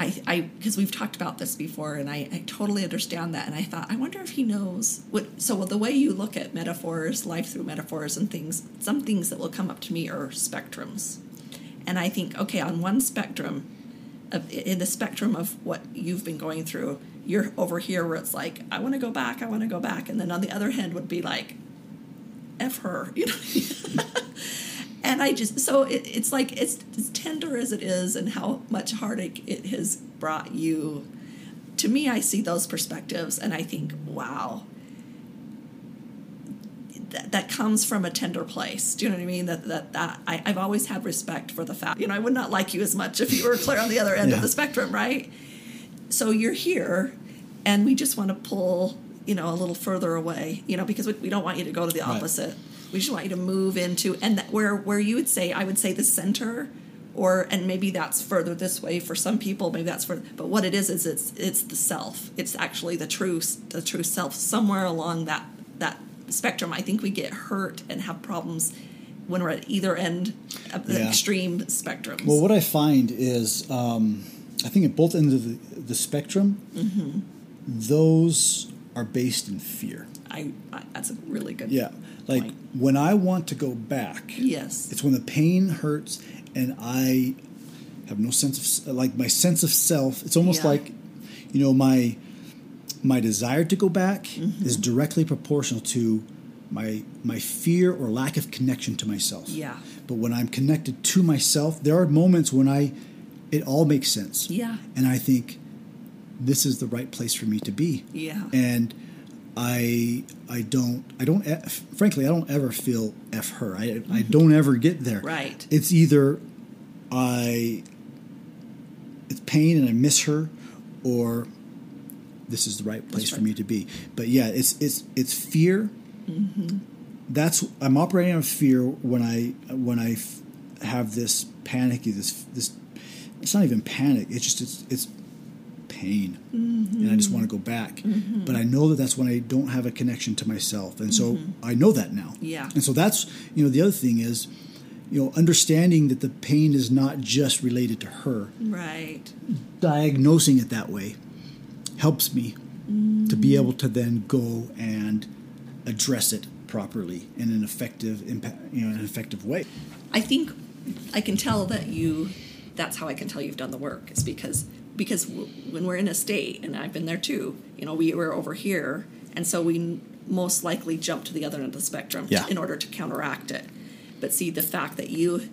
I, I, because we've talked about this before, and I, I totally understand that. And I thought, I wonder if he knows what. So well, the way you look at metaphors, life through metaphors, and things, some things that will come up to me are spectrums, and I think, okay, on one spectrum, of, in the spectrum of what you've been going through, you're over here where it's like, I want to go back, I want to go back, and then on the other hand would be like, f her, you know. and I just so it, it's like it's as tender as it is, and how much heartache it has brought you. To me, I see those perspectives, and I think, wow. That, that comes from a tender place. Do you know what I mean? That that, that I, I've always had respect for the fact. You know, I would not like you as much if you were clear on the other end of the spectrum, right? So you're here, and we just want to pull, you know, a little further away, you know, because we, we don't want you to go to the Right. We just want you to move into, and that where where you would say, I would say the center, or and maybe that's further this way for some people. Maybe that's for, but what it is is it's it's the self. It's actually the true the true self somewhere along that that spectrum. I think we get hurt and have problems when we're at either end of the Yeah. extreme spectrums. Well, what I find is, um, I think at both ends of the, the spectrum, Mm-hmm. those are based in fear. I, I that's a really good Yeah, like point. when I want to go back, Yes. it's when the pain hurts and I have no sense of like my sense of self. It's almost Yeah. like, you know, my my desire to go back Mm-hmm. is directly proportional to my my fear or lack of connection to myself. Yeah. But when I'm connected to myself, there are moments when I it all makes sense. Yeah. And I think this is the right place for me to be. Yeah. And I I don't I don't frankly I don't ever feel f her. I I don't ever get there. Mm-hmm. Right. It's either I it's pain and I miss her or this is the right place for right. me to be. But yeah, it's it's it's fear. Mm-hmm. That's I'm operating on fear when I when I f- have this panicky this this it's not even panic. It's just it's it's pain, and I just want to go back. Mm-hmm. But I know that that's when I don't have a connection to myself, and so mm-hmm. I know that now. Yeah. And so that's you know the other thing is, you know, understanding that the pain is not just related to her. Right. Diagnosing it that way helps me to be mm. able to then go and address it properly in an effective impact, you know, in an effective way. I think I can tell that you. That's how I can tell you've done the work. Is because because w- when we're in a state, and I've been there too. You know, we were over here, and so we n- most likely jump to the other end of the spectrum Yeah. in order to counteract it. But see, the fact that you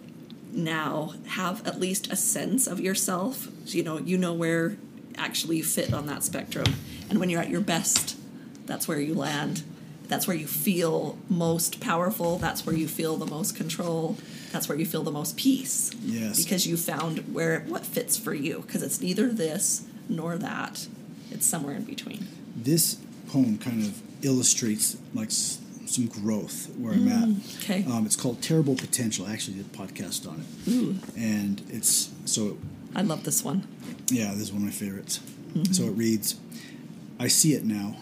now have at least a sense of yourself, you know, you know where actually you fit on that spectrum, and when you're at your best, that's where you land. That's where you feel most powerful. That's where you feel the most control. That's where you feel the most peace. Yes. Because you found where what fits for you. Because it's neither this nor that. It's somewhere in between. This poem kind of illustrates like s- some growth where I'm at. okay. Um, it's called Terrible Potential. I actually did a podcast on it, Ooh, and it's so I love this one. Yeah, this is one of my favorites. So it reads I see it now.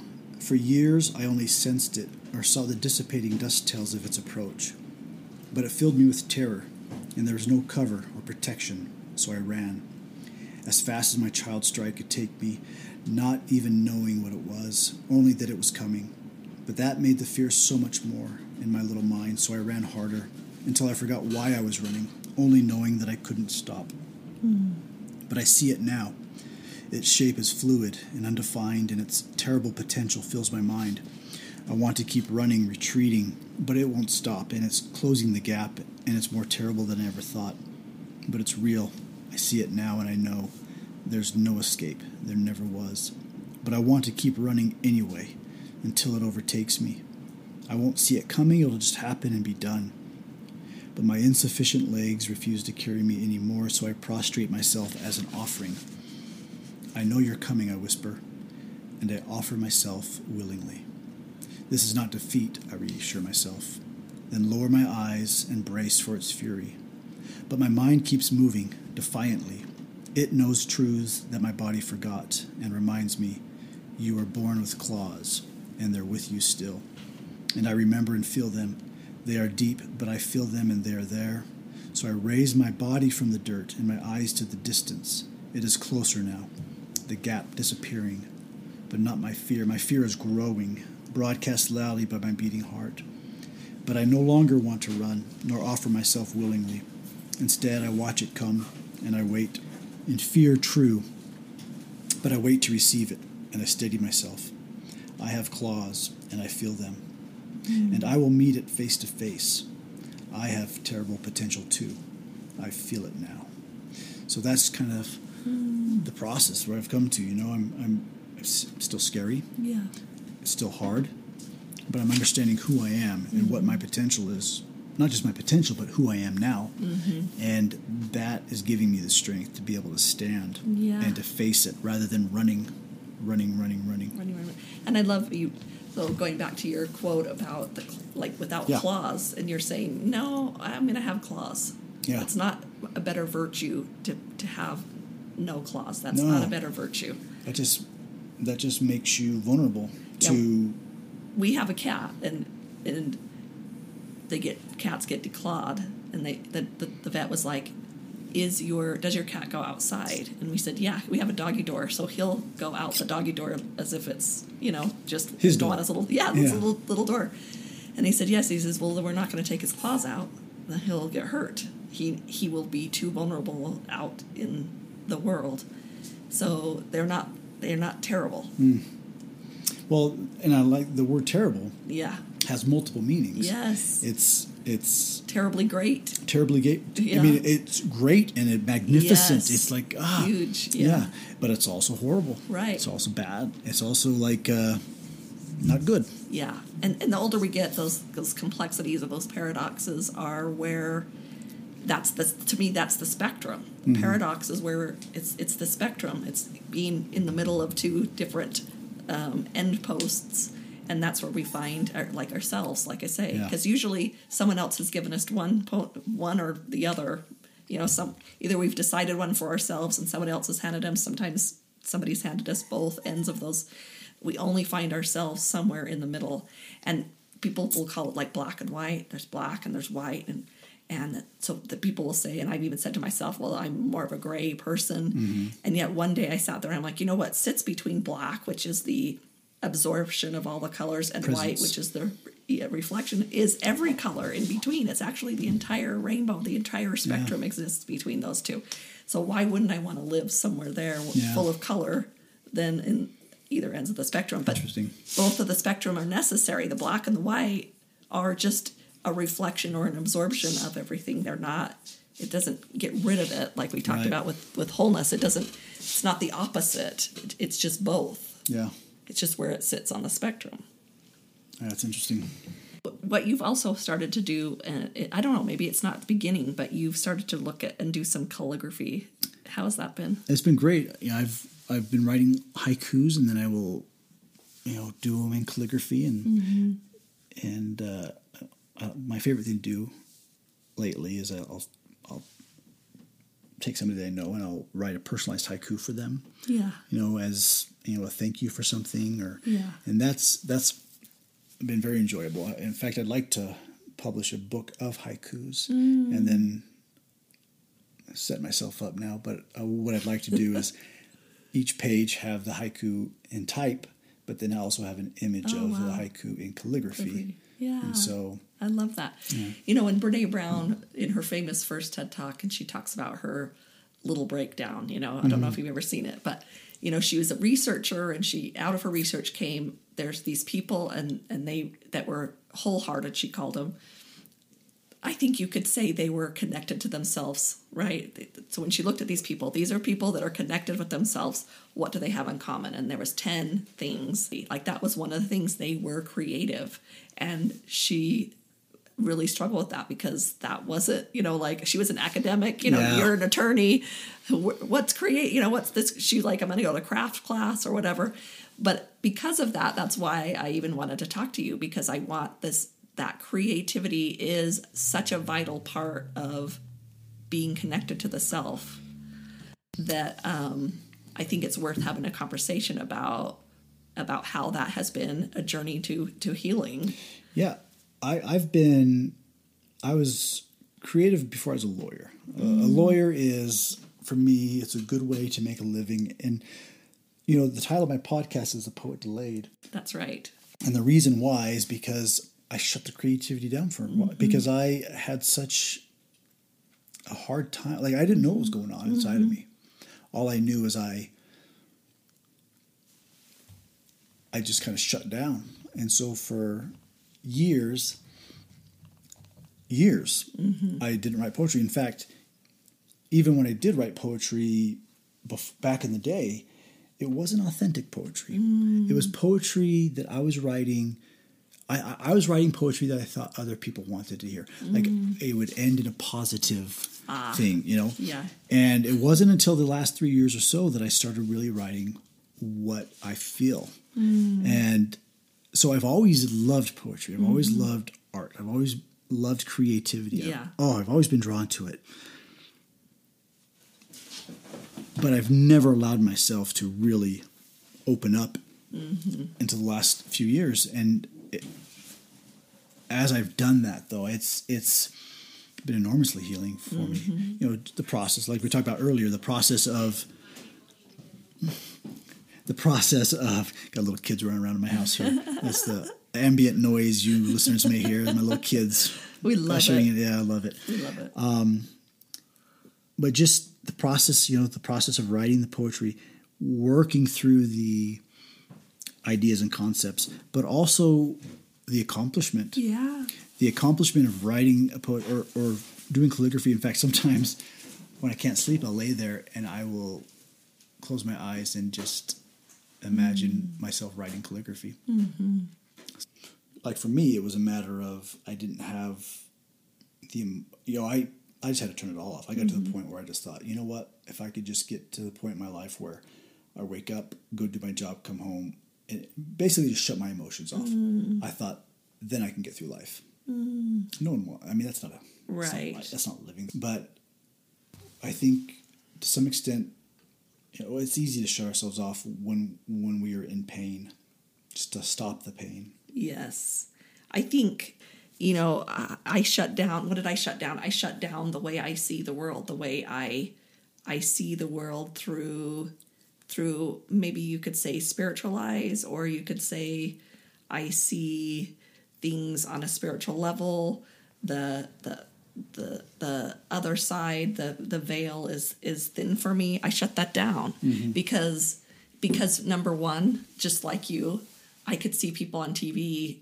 For years, I only sensed it or saw the dissipating dust tails of its approach. But it filled me with terror, and there was no cover or protection, so I ran. As fast as my child stride could take me, not even knowing what it was, only that it was coming. But that made the fear so much more in my little mind, so I ran harder until I forgot why I was running, only knowing that I couldn't stop. Mm. But I see it now. Its shape is fluid and undefined, and its terrible potential fills my mind. I want to keep running, retreating, but it won't stop, and it's closing the gap, and it's more terrible than I ever thought. But it's real. I see it now, and I know there's no escape. There never was. But I want to keep running anyway until it overtakes me. I won't see it coming, it'll just happen and be done. But my insufficient legs refuse to carry me anymore, so I prostrate myself as an offering. I know you're coming, I whisper, and I offer myself willingly. This is not defeat, I reassure myself, then lower my eyes and brace for its fury. But my mind keeps moving, defiantly. It knows truths that my body forgot and reminds me you were born with claws, and they're with you still. And I remember and feel them. They are deep, but I feel them and they are there. So I raise my body from the dirt and my eyes to the distance. It is closer now, the gap disappearing, but not my fear. My fear is growing, broadcast loudly by my beating heart. But I no longer want to run, nor offer myself willingly. Instead, I watch it come, and I wait. In fear, true, but I wait to receive it, and I steady myself. I have claws, and I feel them. Mm. And I will meet it face to face. I have terrible potential too. I feel it now. So that's kind of. The process where I've come to. You know, I'm, I'm it's still scary. Yeah. It's still hard, but I'm understanding who I am mm-hmm. and what my potential is. Not just my potential, but who I am now. Mm-hmm. And that is giving me the strength to be able to stand yeah. and to face it rather than running, running, running, running. Running, running. And I love you. So going back to your quote about the like without yeah. claws, and you're saying no, I'm going to have claws. Yeah. It's not a better virtue to to have no claws. That's no. not a better virtue. That just that just makes you vulnerable to. Yeah. We have a cat, and and they get cats get declawed, and they the, the, the vet was like, "Is your does your cat go outside?" And we said, "Yeah, we have a doggy door, so he'll go out the doggy door as if it's you know just his door, his little yeah, yeah. little little door." And he said, "Yes." He says, "Well, we're not going to take his claws out. Then he'll get hurt. He he will be too vulnerable out in the world. So they're not they're not terrible." Mm. Well, and I like the word terrible. Yeah. Has multiple meanings. Yes. It's it's terribly great. Terribly great. Yeah. I mean, it's great and it magnificent. Yes. It's like ah, huge. Yeah. yeah. But it's also horrible. Right. It's also bad. It's also like uh, not good. Yeah. And and the older we get, those those complexities of those paradoxes are where that's the to me that's the spectrum. Mm-hmm. Paradox is where it's it's the spectrum. It's being in the middle of two different um, end posts and that's where we find our, like ourselves like i say because yeah. usually someone else has given us one po- one or the other you know some either we've decided one for ourselves and someone else has handed them sometimes somebody's handed us both ends of those we only find ourselves somewhere in the middle and people will call it like black and white there's black and there's white and and so the people will say and i've even said to myself well i'm more of a gray person. Mm-hmm. and yet one day i sat there and i'm like you know what? Sits between black which is the absorption of all the colors and white which is the reflection is every color in between. It's actually the entire rainbow the entire spectrum yeah. exists between those two. So why wouldn't i want to live somewhere there yeah. full of color than in either ends of the spectrum? But both of the spectrum are necessary. The black and the white are just a reflection or an absorption of everything. They're not. It doesn't get rid of it like we talked right. about with with wholeness. It doesn't. It's not the opposite. It, it's just both. Yeah. It's just where it sits on the spectrum. Yeah, that's interesting. What you've also started to do, and I don't know, maybe it's not the beginning, but you've started to look at and do some calligraphy. How has that been? It's been great. You know, I've I've been writing haikus, and then I will, you know, do them in calligraphy, and mm-hmm. and uh, uh, my favorite thing to do lately is I'll, I'll take somebody that I know and I'll write a personalized haiku for them. Yeah. You know, as you know, a thank you for something, or Yeah. and that's that's been very enjoyable. In fact, I'd like to publish a book of haikus Mm. and then set myself up now. But uh, what I'd like to do is each page have the haiku in type, but then I also have an image Oh, of wow. the haiku in calligraphy. Yeah. And so I love that. You know, when Brene Brown in her famous first TED talk, and she talks about her little breakdown. You know, I don't know if mm-hmm. you've ever seen it, but you know, she was a researcher, and she out of her research came. There's these people, and and they that were wholehearted. She called them. I think you could say they were connected to themselves, right? So when she looked at these people, these are people that are connected with themselves. What do they have in common? And there was 10 things. Like that was one of the things they were creative. And she really struggled with that because that wasn't, you know, like she was an academic, you know, Yeah. you're an attorney. What's create, you know, what's this? She's like, I'm going to go to craft class or whatever. But because of that, that's why I even wanted to talk to you because I want this, that creativity is such a vital part of being connected to the self that um, I think it's worth having a conversation about about how that has been a journey to to healing. Yeah, I, I've been. I was creative before I was a lawyer. Uh, a lawyer is for me. It's a good way to make a living, and you know the title of my podcast is "The Poet Delayed," That's right. and the reason why is because I shut the creativity down for a while mm-hmm. because I had such a hard time. Like I didn't know what was going on inside of mm-hmm. me. All I knew is I. I just kind of shut down. And so for years, years, mm-hmm. I didn't write poetry. In fact, even when I did write poetry bef- back in the day, it wasn't authentic poetry. It was mm. poetry that I was writing. I, I- was writing poetry that I thought other people wanted to hear. Like mm. it would end in a positive ah. thing, you know? Yeah. And it wasn't until the last three years or so that I started really writing what I feel. Mm. And so I've always loved poetry. I've always mm-hmm. loved art. I've always loved creativity. I've- Yeah. oh, I've always been drawn to it. But I've never allowed myself to really open up mm-hmm. into the last few years. And it, as I've done that, though, it's it's been enormously healing for me. Mm-hmm. You know, the process, like we talked about earlier, the process of the process of got little kids running around in my house here. That's the ambient noise you listeners may hear. My little kids. We love ushering it. Yeah, I love it. We love it. Um, but just the process, you know, the process of writing the poetry, working through the ideas and concepts, but also the accomplishment yeah. the accomplishment of writing a poet or, or doing calligraphy. In fact, sometimes when I can't sleep, I'll lay there and I will close my eyes and just imagine mm. myself writing calligraphy. Mm-hmm. Like for me, it was a matter of I didn't have the you know I I just had to turn it all off. I got to the mm-hmm. point where I just thought, you know what, if I could just get to the point in my life where I wake up, go do my job, come home, and basically just shut my emotions off. Mm. I thought then I can get through life. Mm. No one will. I mean, that's not a that's not Right. That's not living. But I think to some extent, you know, it's easy to shut ourselves off when when we are in pain, just to stop the pain. Yes. I think, you know, I, I shut down. What did I shut down? I shut down the way I see the world, the way I I see the world through through maybe you could say spiritual eyes or you could say I see things on a spiritual level. The the the the other side, the the veil is is thin for me. I shut that down mm-hmm. because because number one, just like you, I could see people on TV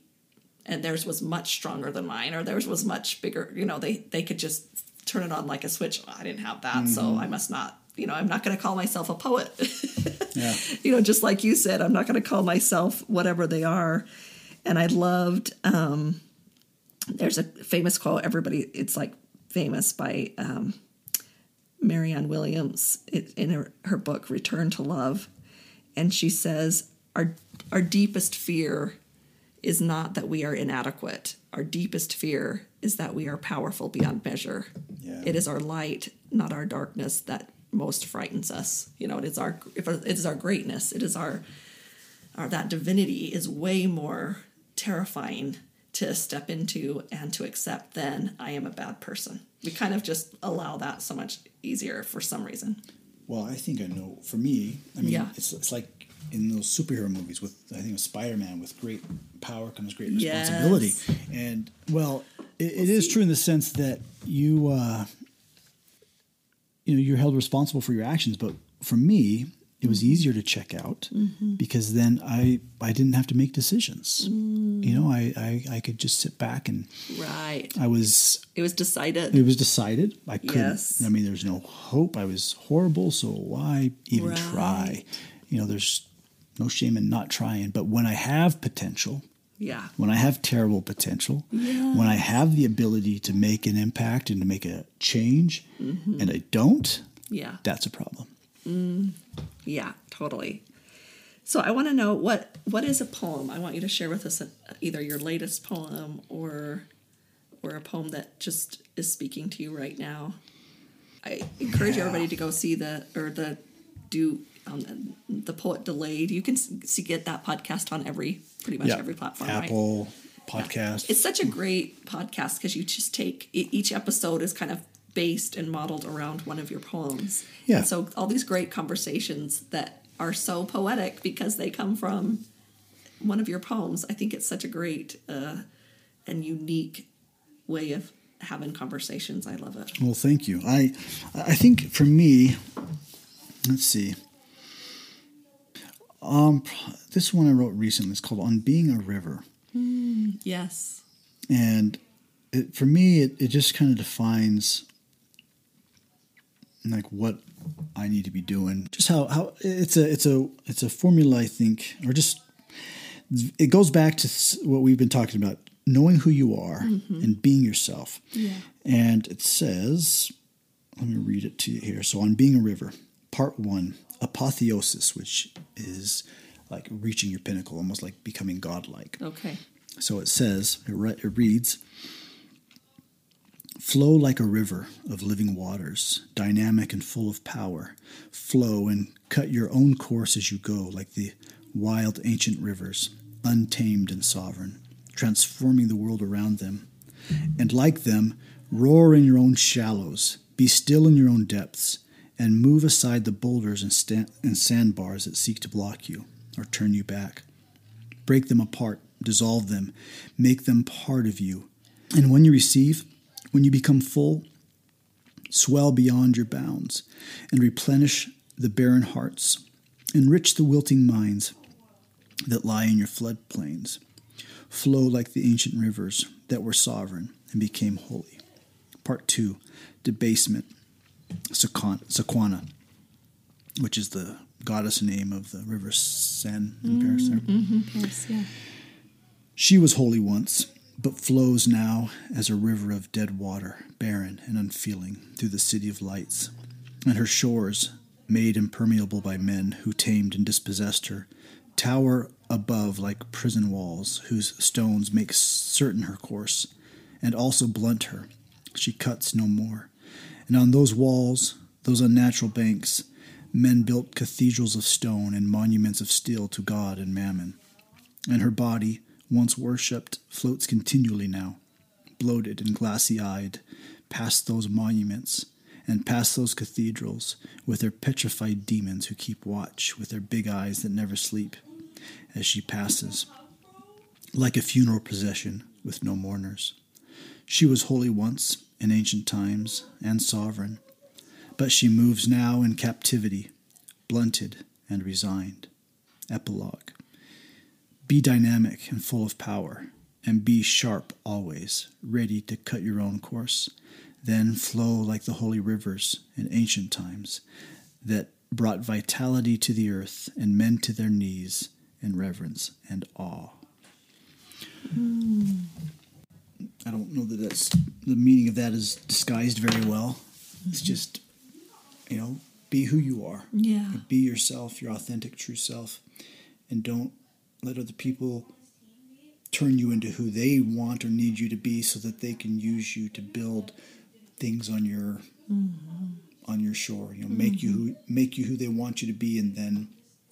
and theirs was much stronger than mine or theirs was much bigger. You know, they they could just turn it on like a switch. I didn't have that, so mm-hmm. I must not. You know, I'm not going to call myself a poet. Yeah. you know, just like you said, I'm not going to call myself whatever they are. And I loved. um There's a famous quote. Everybody, it's like famous by um, Marianne Williams in her, her book Return to Love, and she says, "Our our deepest fear is not that we are inadequate. Our deepest fear is that we are powerful beyond measure. Yeah. It is our light not our darkness that most frightens us. You know, it is our it is our greatness. It is our our that divinity is way more terrifying to step into and to accept than I am a bad person. We kind of just allow that so much easier for some reason. Well, I think I know. For me, I mean, Yeah. it's it's like in those superhero movies with I think of Spider Man. With great power comes great Yes. responsibility, and well, it, it is true in the sense that you uh, you know you're held responsible for your actions. But for me, it was mm-hmm. easier to check out mm-hmm. because then I I didn't have to make decisions. Mm. You know, I, I I could just sit back and Right. I was It was decided. it was decided. I couldn't. Yes. I mean, there's no hope. I was horrible, so why even Right. try? You know, there's no shame in not trying. But when I have potential, yeah. when I have terrible potential, when I have the ability to make an impact and to make a change, Mm-hmm. and I don't, Yeah. that's a problem. Yeah, totally. So I want to know what what is a poem? I want you to share with us a, either your latest poem or or a poem that just is speaking to you right now. I encourage everybody to go see the or the do um, the poet delayed. You can see get that podcast on every pretty much every platform. right? Apple podcast. It's such a great podcast because you just take each episode is kind of based and modeled around one of your poems. Yeah. And so all these great conversations that are so poetic because they come from one of your poems. I think it's such a great uh, and unique way of having conversations. I love it. Well, thank you. I I think for me, let's see. Um, this one I wrote recently It's called "On Being a River," Yes. and it, for me, it, it just kind of defines like what I need to be doing. Just how how it's a it's a it's a formula I think, or just it goes back to what we've been talking about knowing who you are and being yourself Yeah. and it says let me read it to you here so on being a river part one apotheosis which is like reaching your pinnacle almost like becoming godlike Okay. so it says, it, re- it reads, Flow like a river of living waters, dynamic and full of power. Flow and cut your own course as you go, like the wild ancient rivers, untamed and sovereign, transforming the world around them. And like them, roar in your own shallows, be still in your own depths, and move aside the boulders and, and sandbars that seek to block you or turn you back break them apart, dissolve them, make them part of you. And when you receive, when you become full, swell beyond your bounds and replenish the barren hearts, enrich the wilting minds that lie in your floodplains. Flow like the ancient rivers that were sovereign and became holy. Part two, debasement, Sequana, which is the goddess name of the river Seine in Paris. Mm, there. Mm-hmm, yes. Yeah. She was holy once, but flows now as a river of dead water, barren and unfeeling, through the city of lights. And her shores, made impermeable by men who tamed and dispossessed her, tower above like prison walls, whose stones make certain her course, and also blunt her. She cuts no more. And on those walls, those unnatural banks, men built cathedrals of stone and monuments of steel to God and Mammon and her body, once worshipped, floats continually now, bloated and glassy eyed, past those monuments and past those cathedrals with their petrified demons who keep watch with their big eyes that never sleep as she passes, like a funeral procession with no mourners. She was holy once in ancient times and sovereign, but she moves now in captivity, blunted and resigned. Epilogue. Be dynamic and full of power, and be sharp always, ready to cut your own course. Then flow like the holy rivers in ancient times that brought vitality to the earth and men to their knees in reverence and awe. Hmm. I don't know that that's the meaning of that is disguised very well. It's just, you know, be who you are. Yeah. Be yourself, your authentic, true self, and don't let other people turn you into who they want or need you to be so that they can use you to build things on your mm-hmm. on your shore. You know, make you who, make you who they want you to be, and then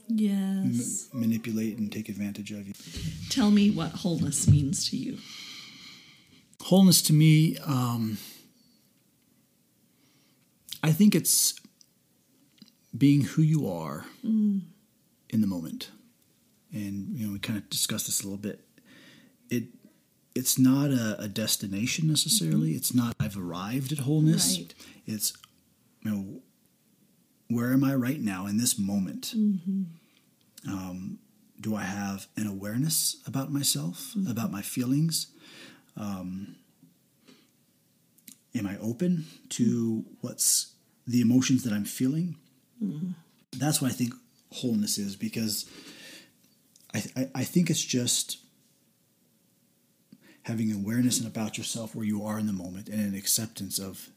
yes, m- manipulate and take advantage of you. Tell me what wholeness means to you. Wholeness to me, um, I think it's being who you are mm. in the moment. And you know, we kind of discussed this a little bit. It it's not a, a destination necessarily. Mm-hmm. It's not I've arrived at wholeness. Right. It's you know where am I right now in this moment? Mm-hmm. Um, do I have an awareness about myself, mm-hmm. about my feelings? Um, am I open to what's the emotions that I'm feeling? Mm-hmm. That's what I think wholeness is because I, I, I think it's just having awareness and about yourself where you are in the moment and an acceptance of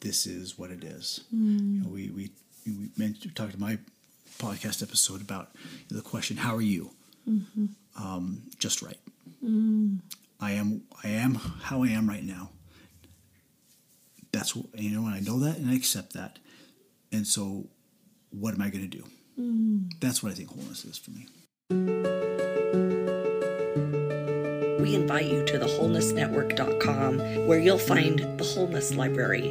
this is what it is. Mm. You know, we we we mentioned talked to my podcast episode about the question, "How are you?" Mm-hmm. Um, just right. Mm. I am. I am how I am right now. That's you know, and I know that, and I accept that. And so, what am I going to do? Mm. That's what I think wholeness is for me. We invite you to the thewholenessnetwork.com where you'll find the Wholeness Library.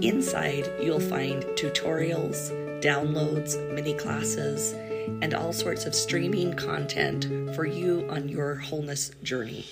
Inside, you'll find tutorials, downloads, mini classes, and all sorts of streaming content for you on your wholeness journey.